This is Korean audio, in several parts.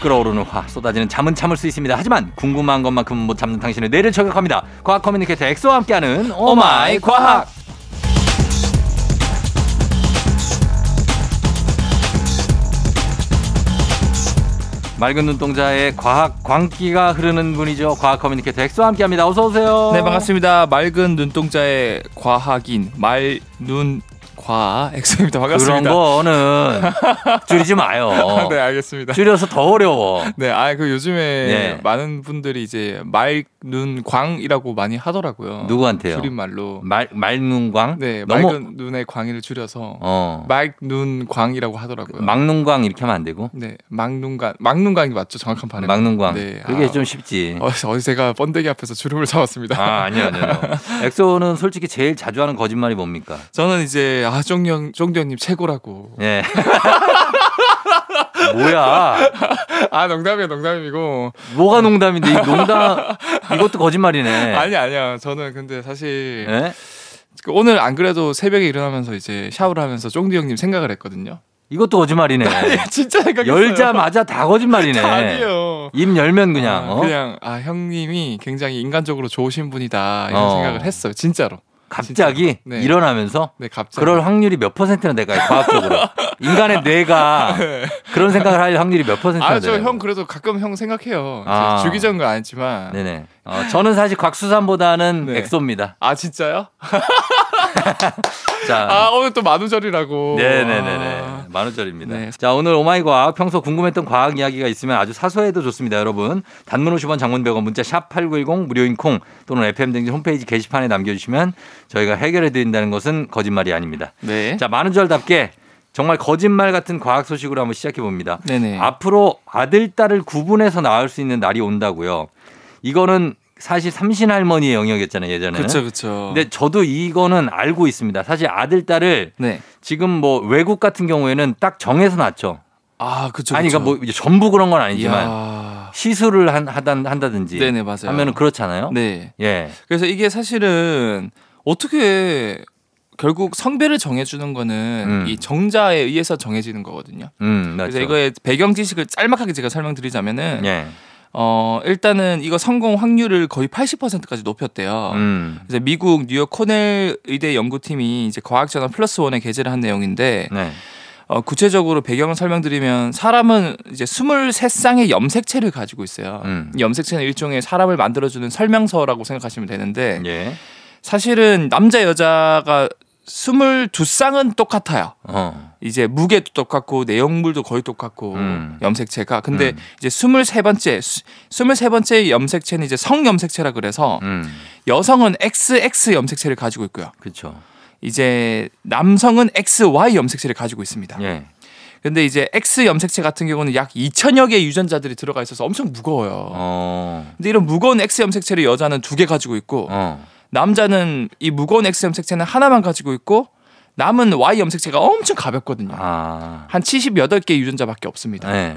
끓어오르는 화 쏟아지는 잠은 참을 수 있습니다. 하지만 궁금한 것만큼은 못 참는 당신의 뇌를 저격합니다. 과학 커뮤니케이터 엑소와 함께하는 오마이 과학. 맑은 눈동자에 과학 광기가 흐르는 분이죠. 과학 커뮤니케이터 엑소와 함께합니다. 어서 오세요. 네 반갑습니다. 맑은 눈동자의 과학인 맑눈광 엑소입니다. 반갑습니다. 그런 거는 줄이지 마요. 네 알겠습니다. 줄여서 더 어려워. 네, 아 그 요즘에 네. 많은 분들이 이제 맑눈 광이라고 많이 하더라고요. 누구한테요? 줄임말로. 말 말눈광? 네, 너무 맑은 눈의 광이를 줄여서 어 맑눈 광이라고 하더라고요. 막눈광 이렇게 하면 안 되고 네, 막눈광 막눈광이 맞죠? 정확한 발음. 막눈광. 네, 그게 아, 좀 쉽지. 어, 어제 제가 번데기 앞에서 주름을 잡았습니다. 아 아니요 아니요. 엑소는 솔직히 제일 자주 하는 거짓말이 뭡니까? 저는 이제 아 쫑형 쫑형님 최고라고. 예. 뭐야? 아 농담이에요, 농담이고. 뭐가 농담인데 이 농담 이것도 거짓말이네. 아니 아니야. 저는 근데 사실 예? 그 오늘 안 그래도 새벽에 일어나면서 이제 샤워를 하면서 쫑디 형님 생각을 했거든요. 이것도 거짓말이네. 진짜 생각했어요. 열자마자 다 거짓말이네. 아니에요. 입 열면 그냥 아, 어? 그냥 아 형님이 굉장히 인간적으로 좋으신 분이다 이런 어. 생각을 했어요. 진짜로. 갑자기. 네. 일어나면서 네 갑자기. 그럴 확률이 몇 퍼센트나 될까요? 과학적으로. 인간의 뇌가 그런 생각을 할 확률이 몇 퍼센트나 아저 돼요? 형 그래도 가끔 형 생각해요. 아. 아. 주기적인 건 아니지만. 네네. 어, 저는 사실 곽수산보다는 네. 엑소입니다. 아 진짜요? 자. 아 오늘 또 만우절이라고. 네네네네. 아. 만원짜리입니다. 네. 자, 오늘 오마이 과학 평소 궁금했던 과학 이야기가 있으면 아주 사소해도 좋습니다, 여러분. 단문 50원 장문 100원 문자 샵 8910 무료인 콩 또는 FM등진 홈페이지 게시판에 남겨주시면 저희가 해결해 드린다는 것은 거짓말이 아닙니다. 네. 자, 만우절답게 정말 거짓말 같은 과학 소식으로 한번 시작해 봅니다. 네네. 앞으로 아들, 딸을 구분해서 낳을 수 있는 날이 온다고요. 이거는 사실 삼신 할머니의 영역이었잖아요, 예전에는. 그렇죠 그렇죠. 근데 저도 이거는 알고 있습니다. 사실 아들, 딸을 네. 지금 뭐 외국 같은 경우에는 딱 정해서 낳죠. 아 그렇죠. 아니, 그러니까 뭐 전부 그런 건 아니지만 이야. 시술을 한, 하단, 한다든지 네네 맞아요. 하면은 그렇잖아요. 네. 예. 그래서 이게 사실은 어떻게 결국 성별을 정해주는 거는 음. 이 정자에 의해서 정해지는 거거든요. 음. 그래서 이거의 배경 지식을 짤막하게 제가 설명드리자면은 예. 어 일단은 이거 성공 확률을 거의 80%까지 높였대요. 음. 그래서 미국 뉴욕 코넬 의대 연구팀이 이제 과학저널 플러스 원에 게재를 한 내용인데 네. 어, 구체적으로 배경을 설명드리면 사람은 이제 23쌍의 염색체를 가지고 있어요. 음. 이 염색체는 일종의 사람을 만들어주는 설명서라고 생각하시면 되는데 예. 사실은 남자 여자가 22쌍은 똑같아요. 어. 이제 무게도 똑같고 내용물도 거의 똑같고 음. 염색체가 근데 음. 이제 23번째 23번째 염색체는 이제 성 염색체라 그래서 음. 여성은 XX 염색체를 가지고 있고요. 그렇죠. 이제 남성은 XY 염색체를 가지고 있습니다. 예. 근데 이제 X 염색체 같은 경우는 약 2천여 개의 유전자들이 들어가 있어서 엄청 무거워요. 어. 근데 이런 무거운 X 염색체를 여자는 두 개 가지고 있고 어. 남자는 이 무거운 X 염색체는 하나만 가지고 있고 남은 Y 염색체가 엄청 가볍거든요. 아. 한 78개 유전자밖에 없습니다. 예.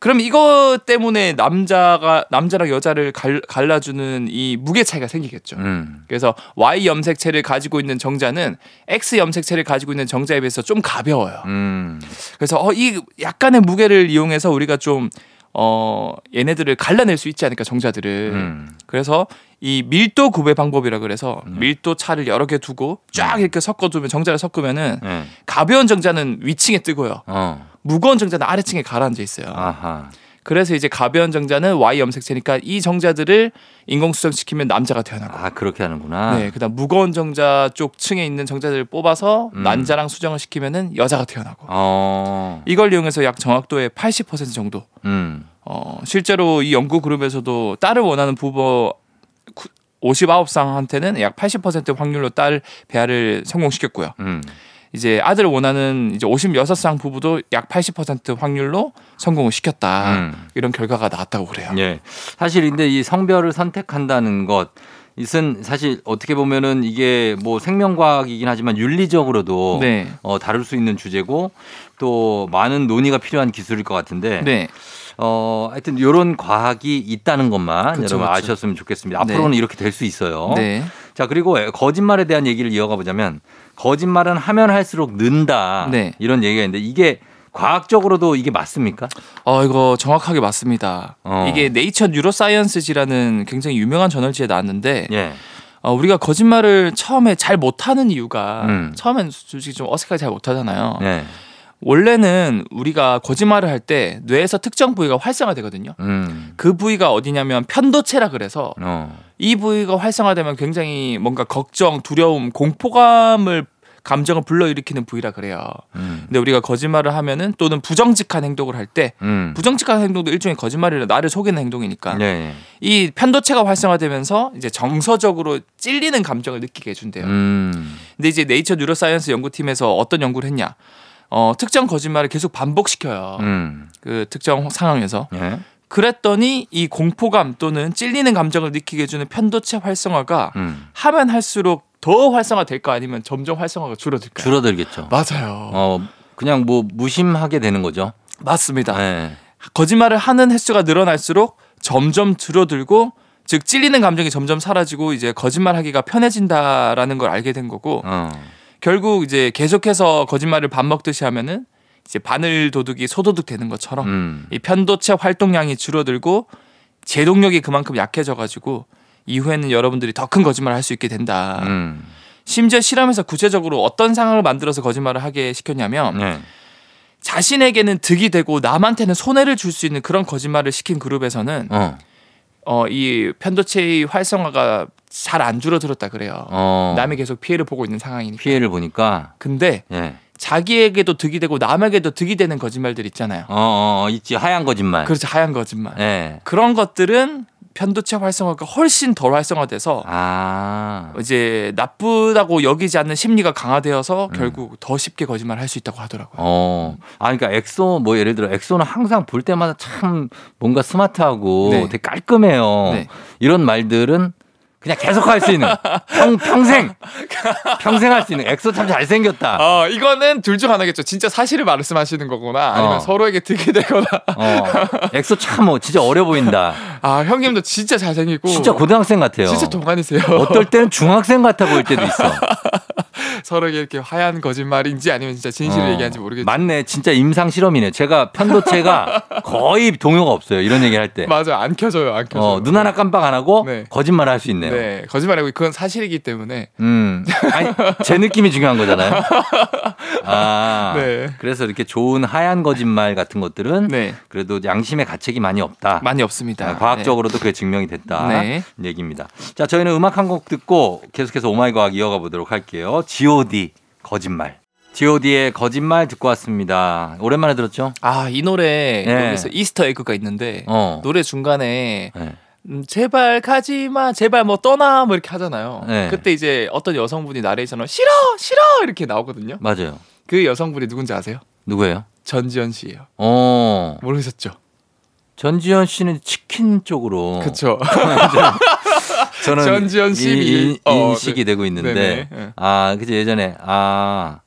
그럼 이거 때문에 남자가 남자랑 여자를 갈, 갈라주는 이 무게 차이가 생기겠죠. 음. 그래서 Y 염색체를 가지고 있는 정자는 X 염색체를 가지고 있는 정자에 비해서 좀 가벼워요. 음. 그래서 어, 이 약간의 무게를 이용해서 우리가 좀 어, 얘네들을 갈라낼 수 있지 않을까 정자들을. 음. 그래서 이 밀도 구배 방법이라 그래서 밀도 차를 여러 개 두고 쫙 이렇게 섞어두면 정자를 섞으면은 예. 가벼운 정자는 위층에 뜨고요. 어. 무거운 정자는 아래층에 가라앉아 있어요. 아하. 그래서 이제 가벼운 정자는 Y 염색체니까 이 정자들을 인공수정 시키면 남자가 태어나고. 아, 그렇게 하는구나. 네, 그다음 무거운 정자 쪽 층에 있는 정자들을 뽑아서 음. 난자랑 수정을 시키면은 여자가 태어나고. 어. 이걸 이용해서 약 정확도의 80% 정도. 음. 어, 실제로 이 연구 그룹에서도 딸을 원하는 부부 59쌍한테는 약 80% 확률로 딸 배아를 성공시켰고요. 음. 이제 아들을 원하는 이제 56쌍 부부도 약 80% 확률로 성공을 시켰다. 음. 이런 결과가 나왔다고 그래요. 예. 사실 근데 이 성별을 선택한다는 것 이것은 사실 어떻게 보면은 이게 뭐 생명과학이긴 하지만 윤리적으로도 네. 어, 다룰 수 있는 주제고 또 많은 논의가 필요한 기술일 것 같은데 네. 어, 하여튼 이런 과학이 있다는 것만 그쵸, 여러분 그쵸. 아셨으면 좋겠습니다. 네. 앞으로는 이렇게 될 수 있어요. 네. 자, 그리고 거짓말에 대한 얘기를 이어가 보자면 거짓말은 하면 할수록 는다. 네. 이런 얘기가 있는데 이게 과학적으로도 이게 맞습니까? 어 이거 정확하게 맞습니다. 어. 이게 Nature Neuroscience지라는 굉장히 유명한 저널지에 나왔는데 예. 어, 우리가 거짓말을 처음에 잘 못하는 이유가 음. 처음엔 솔직히 좀 어색하게 잘 못하잖아요. 네. 원래는 우리가 거짓말을 할 때 뇌에서 특정 부위가 활성화되거든요. 음. 그 부위가 어디냐면 편도체라 그래서 어. 이 부위가 활성화되면 굉장히 뭔가 걱정, 두려움, 공포감을 감정을 불러일으키는 부위라 그래요. 음. 근데 우리가 거짓말을 하면은 또는 부정직한 행동을 할때 음. 부정직한 행동도 일종의 거짓말이라 나를 속이는 행동이니까 예, 예. 이 편도체가 활성화되면서 이제 정서적으로 찔리는 감정을 느끼게 해준대요. 음. 근데 이제 Nature Neuroscience 연구팀에서 어떤 연구를 했냐? 어, 특정 거짓말을 계속 반복시켜요. 음. 그 특정 상황에서. 예. 그랬더니 이 공포감 또는 찔리는 감정을 느끼게 해주는 편도체 활성화가 음. 하면 할수록 더 활성화 될까 아니면 점점 활성화가 줄어들까요? 줄어들겠죠. 맞아요. 어, 그냥 뭐 무심하게 되는 거죠. 맞습니다. 예. 거짓말을 하는 횟수가 늘어날수록 점점 줄어들고 즉 찔리는 감정이 점점 사라지고 이제 거짓말하기가 편해진다라는 걸 알게 된 거고 어. 결국 이제 계속해서 거짓말을 밥 먹듯이 하면은 이제 바늘 도둑이 소도둑 되는 것처럼 음. 이 편도체 활동량이 줄어들고 제동력이 그만큼 약해져 가지고 이후에는 여러분들이 더 큰 거짓말을 할 수 있게 된다. 음. 심지어 실험에서 구체적으로 어떤 상황을 만들어서 거짓말을 하게 시켰냐면 네. 자신에게는 득이 되고 남한테는 손해를 줄 수 있는 그런 거짓말을 시킨 그룹에서는 어. 어 이 편도체의 활성화가 잘 안 줄어들었다 그래요. 어. 남이 계속 피해를 보고 있는 상황이니까. 피해를 보니까 근데 예. 자기에게도 득이 되고 남에게도 득이 되는 거짓말들 있잖아요. 어, 어, 어, 있지. 하얀 거짓말. 그렇죠. 하얀 거짓말. 예. 그런 것들은 편도체 활성화가 훨씬 덜 활성화돼서 아. 이제 나쁘다고 여기지 않는 심리가 강화되어서 음. 결국 더 쉽게 거짓말을 할수 있다고 하더라고요. 어. 아, 그러니까 엑소, 뭐 예를 들어 엑소는 항상 볼 때마다 참 뭔가 스마트하고 네. 되게 깔끔해요. 네. 이런 말들은 그냥 계속 할 수 있는 평, 평생 평생 할 수 있는 엑소 참 잘생겼다. 어, 이거는 둘 중 하나겠죠. 진짜 사실을 말씀하시는 거구나. 아니면 어. 서로에게 득이 되거나. 어. 엑소 참 뭐 진짜 어려 보인다. 아, 형님도 진짜 잘생기고. 진짜 고등학생 같아요. 진짜 동안이세요. 어떨 때는 중학생 같아 보일 때도 있어. 서로에게 이렇게 하얀 거짓말인지 아니면 진짜 진실을 어. 얘기하는지 모르겠지만. 맞네. 진짜 임상 실험이네. 제가 편도체가 거의 동요가 없어요. 이런 얘기 할 때. 맞아. 안 켜져요. 안 켜져요. 어, 눈 하나 깜빡 안 하고 네. 거짓말 할 수 있네요. 네. 거짓말하고 그건 사실이기 때문에. 음. 아니, 제 느낌이 중요한 거잖아요. 아. 네. 그래서 이렇게 좋은 하얀 거짓말 같은 것들은 네. 그래도 양심의 가책이 많이 없다. 많이 없습니다. 아, 과학적으로도 그게 증명이 됐다. 네. 얘기입니다. 자, 저희는 음악 한 곡 듣고 계속해서 오마이 과학 이어가 보도록 할게요. G.O.D. 거짓말. G.O.D의 거짓말 듣고 왔습니다. 오랜만에 들었죠? 아, 이 노래 네. 여기서 Easter egg가 있는데 어. 노래 중간에 네. 음, 제발 가지 마, 제발 뭐 떠나 뭐 이렇게 하잖아요. 네. 그때 이제 어떤 여성분이 나레이션을 실어, 싫어 이렇게 나오거든요. 맞아요. 그 여성분이 누군지 아세요? 누구예요? 전지현 씨예요. 어. 모르셨죠? 전지현 씨는 치킨 쪽으로 그렇죠. 저는 전지현 씨 인, 인, 어, 인식이 되고 있는데 네네. 네. 아 그치 예전에 아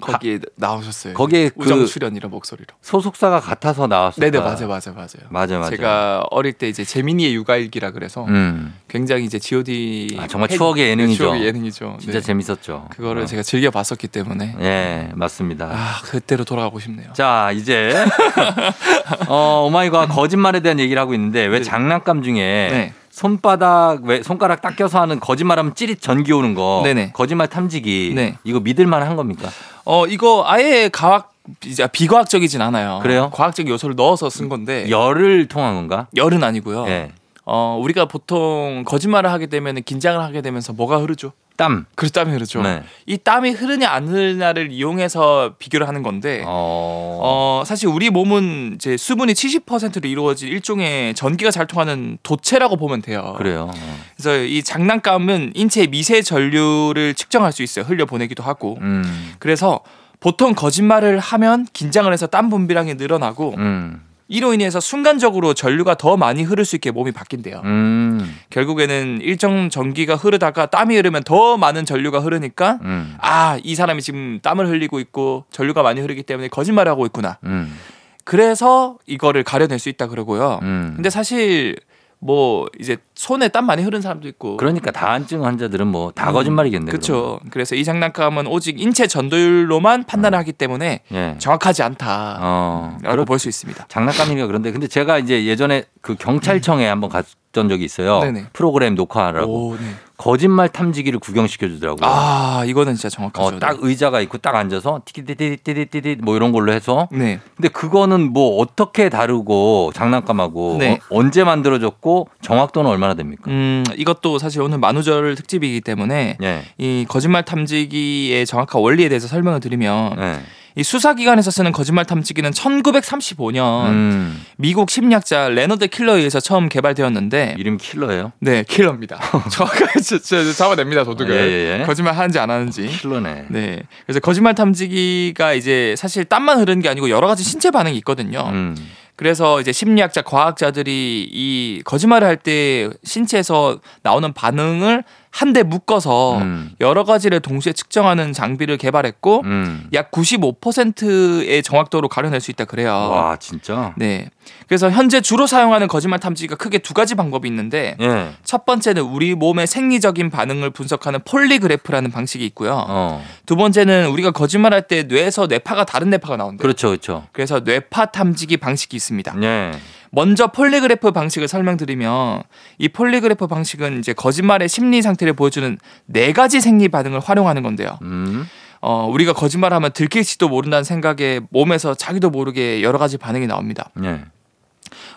거기에 나오셨어요. 거기에 그 우정 출연이라 목소리로. 소속사가 같아서 나왔었다. 네네 맞아 맞아 맞아요. 맞아 맞아. 제가 어릴 때 이제 재민이의 육아일기라 그래서 음 굉장히 이제 G.O.D. 아, 정말 추억의 예능이죠. 추억의 예능이죠. 진짜 네. 재밌었죠. 그거를 어. 제가 즐겨 봤었기 때문에 예 맞습니다. 아 그때로 돌아가고 싶네요. 자 이제 어 오마이 과학 거짓말에 대한 얘기를 하고 있는데 왜 네. 장난감 중에 네. 손바닥 왜 손가락 딱 껴서 하는 거짓말하면 찌릿 전기 오는 거 네네. 거짓말 탐지기 네. 이거 믿을 만한 겁니까? 어 이거 아예 과학 이제 비과학적이진 않아요. 그래요? 과학적 요소를 넣어서 쓴 건데 열을 통한 건가? 열은 아니고요. 예. 어 우리가 보통 거짓말을 하게 되면 긴장을 하게 되면서 뭐가 흐르죠? 땀. 그래서 땀이 흐르죠. 네. 이 땀이 흐르냐 안 흐르냐를 이용해서 비교를 하는 건데 어. 어 사실 우리 몸은 이제 수분이 70%로 이루어진 일종의 전기가 잘 통하는 도체라고 보면 돼요. 그래요. 어. 그래서 이 장난감은 인체의 미세 전류를 측정할 수 있어요. 흘려 보내기도 하고. 음. 그래서 보통 거짓말을 하면 긴장을 해서 땀 분비량이 늘어나고 음. 이로 인해서 순간적으로 전류가 더 많이 흐를 수 있게 몸이 바뀐대요. 음. 결국에는 일정 전기가 흐르다가 땀이 흐르면 더 많은 전류가 흐르니까 음. 아, 이 사람이 지금 땀을 흘리고 있고 전류가 많이 흐르기 때문에 거짓말을 하고 있구나. 음. 그래서 이거를 가려낼 수 있다 그러고요. 음. 근데 사실 뭐 이제 손에 땀 많이 흐른 사람도 있고 그러니까 다한증 환자들은 뭐다 거짓말이겠네. 그렇죠. 그래서 이 장난감은 오직 인체 전도율로만 판단을 하기 때문에 그럼. 예. 정확하지 않다라고 어. 그렇 볼수 있습니다. 장난감이니까 그런데 근데 제가 이제 예전에 그 경찰청에 한번 갔던 적이 있어요. 네네. 프로그램 녹화하라고 오, 네. 거짓말 탐지기를 구경시켜 주더라고요. 아 이거는 진짜 정확하죠. 어, 딱 의자가 있고 딱 앉아서 티티티티티티티 뭐 이런 걸로 해서 네. 근데 그거는 뭐 어떻게 다르고 장난감하고 네. 어, 언제 만들어졌고 정확도는 얼마나 됩니까? 음 이것도 사실 오늘 만우절 특집이기 때문에 예. 이 거짓말 탐지기의 정확한 원리에 대해서 설명을 드리면 예. 이 수사기관에서 쓰는 거짓말 탐지기는 1935년 음. 미국 심리학자 레너드 킬러에 의해서 처음 개발되었는데 이름 킬러예요? 네 킬러입니다. 정확하게 진짜 잡아냅니다 도둑을 예, 예, 예. 거짓말 하는지 안 하는지. 킬러네. 네. 그래서 거짓말 탐지기가 이제 사실 땀만 흐르는 게 아니고 여러 가지 신체 반응이 있거든요. 음. 그래서 이제 심리학자, 과학자들이 이 거짓말을 할 때 신체에서 나오는 반응을 한데 묶어서 음. 여러 가지를 동시에 측정하는 장비를 개발했고 음. 약 95%의 정확도로 가려낼 수 있다 그래요. 와 진짜. 네. 그래서 현재 주로 사용하는 거짓말 탐지기가 크게 두 가지 방법이 있는데 예. 첫 번째는 우리 몸의 생리적인 반응을 분석하는 폴리그래프라는 방식이 있고요. 어. 두 번째는 우리가 거짓말할 때 뇌에서 뇌파가 다른 뇌파가 나온대요. 그렇죠, 그렇죠. 그래서 뇌파 탐지기 방식이 있습니다. 예. 먼저 폴리그래프 방식을 설명드리면 이 폴리그래프 방식은 이제 거짓말의 심리 상태를 보여주는 네 가지 생리 반응을 활용하는 건데요. 음. 어, 우리가 거짓말하면 들킬지도 모른다는 생각에 몸에서 자기도 모르게 여러 가지 반응이 나옵니다. 예.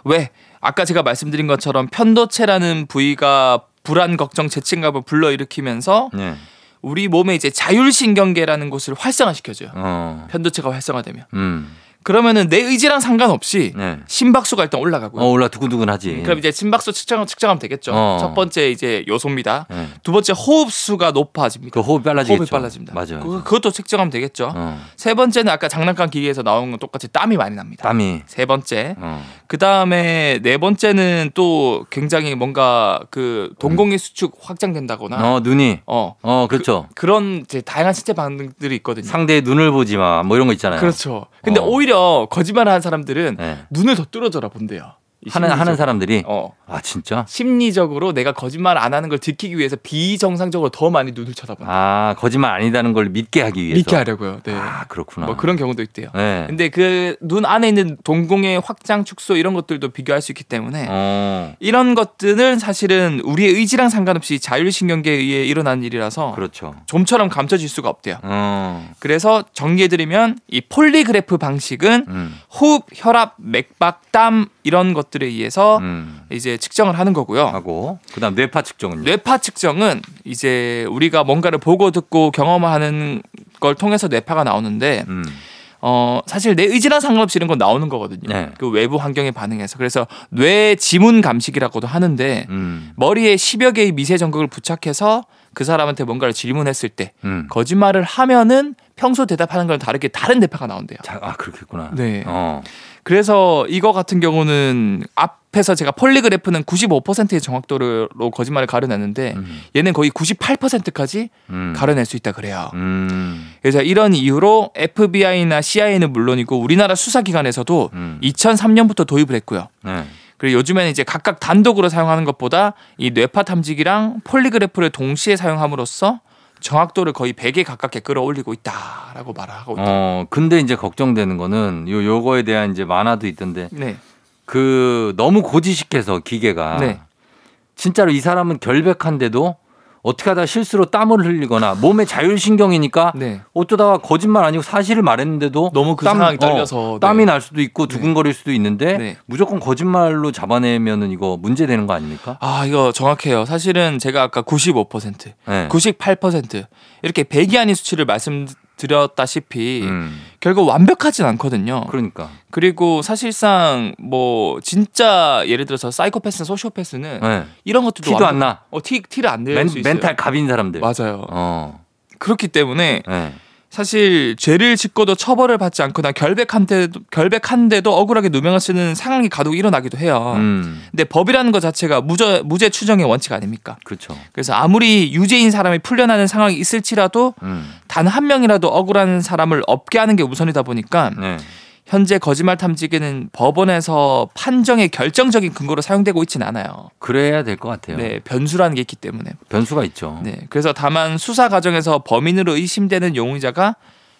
왜? 아까 제가 말씀드린 것처럼 편도체라는 부위가 불안, 걱정, 죄책감을 불러일으키면서 예. 우리 몸에 이제 자율신경계라는 곳을 활성화시켜줘요. 어. 편도체가 활성화되면. 음. 그러면은 내 의지랑 상관없이 예. 심박수가 일단 올라가고요. 어 올라 두근두근하지. 그럼 이제 심박수 측정 측정하면 되겠죠. 어. 첫 번째 이제 요소입니다. 예. 두 번째 호흡수가 높아집니다. 그 호흡이 빨라지겠죠. 호흡이 빨라집니다. 맞아요. 그, 그것도 측정하면 되겠죠. 어. 세 번째는 아까 장난감 기계에서 나온 건 똑같이 땀이 많이 납니다. 땀이. 세 번째. 어. 그 다음에 네 번째는 또 굉장히 뭔가 그 동공의 수축 확장된다거나 어 눈이. 어 어 그렇죠. 그 런 이제 다양한 신체 반응들이 있거든요. 상대의 눈을 보지 마. 뭐 이런 거 있잖아요. 그렇죠. 근데 어. 오히려 거짓말하는 사람들은 예. 눈을 더 뚫어져라 본대요. 이 하는 하는 심리적- 사람들이 어 아 진짜. 심리적으로 내가 거짓말 안 하는 걸 들키기 위해서 비정상적으로 더 많이 눈을 쳐다본다. 아 거짓말 아니다는 걸 믿게 하기 위해서. 믿게 하려고요. 네. 아 그렇구나. 뭐 그런 경우도 있대요. 네. 근데 그 눈 안에 있는 동공의 확장 축소 이런 것들도 비교할 수 있기 때문에 어 이런 것들은 사실은 우리의 의지랑 상관없이 자율신경계에 의해 일어난 일이라서 그렇죠. 좀처럼 감춰질 수가 없대요. 어. 그래서 정리해드리면 이 폴리그래프 방식은 음. 호흡, 혈압, 맥박, 땀 이런 것들 에 의해서 음. 이제 측정을 하는 거고요. 하고 그다음 뇌파 측정은요. 뇌파 측정은 이제 우리가 뭔가를 보고 듣고 경험하는 걸 통해서 뇌파가 나오는데 음. 어 사실 내 의지랑 상관없이 이런 건 나오는 거거든요. 네. 그 외부 환경에 반응해서 그래서 뇌 지문 감식이라고도 하는데 음. 머리에 10여 개의 미세 전극을 부착해서 그 사람한테 뭔가를 질문했을 때 음. 거짓말을 하면은 평소 대답하는 거랑 다르게 다른 뇌파가 나온대요. 자, 아 그렇겠구나. 네. 어. 그래서 이거 같은 경우는 앞에서 제가 폴리그래프는 95%의 정확도로 거짓말을 가려냈는데 음. 얘는 거의 98%까지 음. 가려낼 수 있다 그래요. 음. 그래서 이런 이유로 FBI나 CIA는 물론이고 우리나라 수사기관에서도 음. 2003년부터 도입을 했고요. 네. 그리고 요즘에는 이제 각각 단독으로 사용하는 것보다 이 뇌파 탐지기랑 폴리그래프를 동시에 사용함으로써 정확도를 거의 100에 가깝게 끌어올리고 있다라고 말을 하고 있다. 어 근데 이제 걱정되는 거는 요 요거에 대한 이제 만화도 있던데 네. 그 너무 고지식해서 기계가 네. 진짜로 이 사람은 결백한데도 어떻게 하다 실수로 땀을 흘리거나 몸의 자율신경이니까 네. 어쩌다가 거짓말 아니고 사실을 말했는데도 너무 그 땀- 상황이 어, 떨려서 땀이 네. 날 수도 있고 두근거릴 수도 있는데 네. 무조건 거짓말로 잡아내면은 이거 문제 되는 거 아닙니까? 아, 이거 정확해요. 사실은 제가 아까 95%, 네. 98% 이렇게 백이 아닌 수치를 말씀 드렸다시피 음, 결국 완벽하진 않거든요. 그러니까. 그리고 사실상 뭐 진짜 예를 들어서 사이코패스나 소시오패스는 네. 이런 것들도 티도 완벽- 안 나. 어, 티, 티를 안낼 멘, 수 있어요. 멘탈 갑인 사람들. 맞아요. 어. 그렇기 때문에 네. 사실 죄를 짓고도 처벌을 받지 않거나 결백한데도 결백한데도 억울하게 누명을 쓰는 상황이 가도 일어나기도 해요. 음. 근데 법이라는 것 자체가 무죄 무죄 추정의 원칙 아닙니까? 그렇죠. 그래서 아무리 유죄인 사람이 풀려나는 상황이 있을지라도 음. 단한 명이라도 억울한 사람을 없게 하는 게 우선이다 보니까 네. 현재 거짓말 탐지기는 법원에서 판정의 결정적인 근거로 사용되고 있지는 않아요. 그래야 될 것 같아요. 네, 변수라는 게 있기 때문에. 변수가 있죠. 네, 그래서 다만 수사 과정에서 범인으로 의심되는 용의자가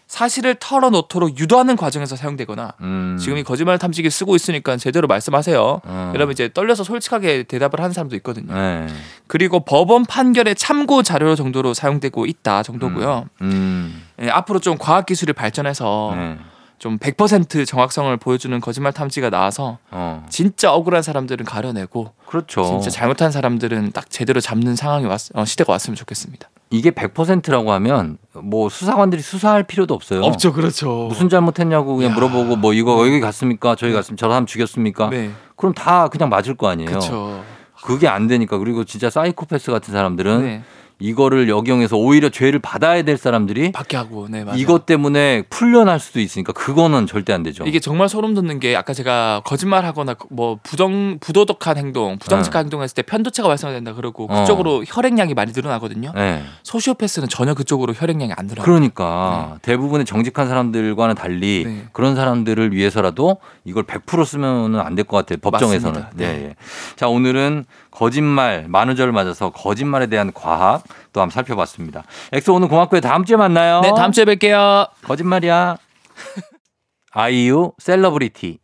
사실을 털어놓도록 유도하는 과정에서 사용되거나 음. 지금 이 거짓말 탐지기 쓰고 있으니까 제대로 말씀하세요. 어. 여러분 이제 떨려서 솔직하게 대답을 하는 사람도 있거든요. 네. 그리고 법원 판결의 참고 자료 정도로 사용되고 있다 정도고요. 음. 예, 앞으로 좀 과학 기술이 발전해서 네. 좀 100% 정확성을 보여주는 거짓말 탐지가 나와서 어. 진짜 억울한 사람들은 가려내고 그렇죠. 진짜 잘못한 사람들은 딱 제대로 잡는 상황이 왔, 어, 시대가 왔으면 좋겠습니다. 이게 100%라고 하면 뭐 수사관들이 수사할 필요도 없어요. 그렇죠. 무슨 잘못했냐고 그냥 야. 물어보고 뭐 이거 여기 갔습니까? 저기 갔습니까? 저 사람 죽였습니까? 네, 그럼 다 그냥 맞을 거 아니에요. 그렇죠. 그게 안 되니까 그리고 진짜 사이코패스 같은 사람들은 네, 이거를 역용해서 오히려 죄를 받아야 될 사람들이 받게 하고, 네 맞아요. 이것 때문에 풀려날 수도 있으니까 그거는 절대 안 되죠. 이게 정말 소름 돋는 게 아까 제가 거짓말하거나 뭐 부정 부도덕한 행동, 부정직한 행동했을 때 편도체가 활성화된다 그러고 어. 그쪽으로 혈액량이 많이 늘어나거든요. 네. 소시오패스는 전혀 그쪽으로 혈액량이 안 늘어나요. 그러니까 대부분의 정직한 사람들과는 달리 네. 그런 사람들을 위해서라도 이걸 100% 쓰면은 안 될 것 같아요. 법정에서는. 맞습니다. 네. 네. 예. 자, 오늘은 거짓말, 만우절 맞아서 거짓말에 대한 과학 또 한번 살펴봤습니다. 엑소 오늘 고맙고요. 다음 주에 만나요. 네, 다음 주에 뵐게요. 거짓말이야. 아이유 셀러브리티.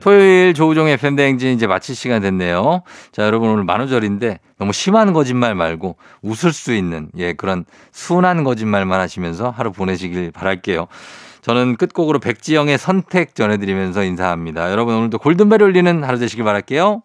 토요일 조우종의 대행진 이제 마칠 시간 됐네요. 자, 여러분 오늘 만우절인데 너무 심한 거짓말 말고 웃을 수 있는 예, 그런 순한 거짓말만 하시면서 하루 보내시길 바랄게요. 저는 끝곡으로 백지영의 선택 전해드리면서 인사합니다. 여러분 오늘도 골든벨 울리는 하루 되시길 바랄게요.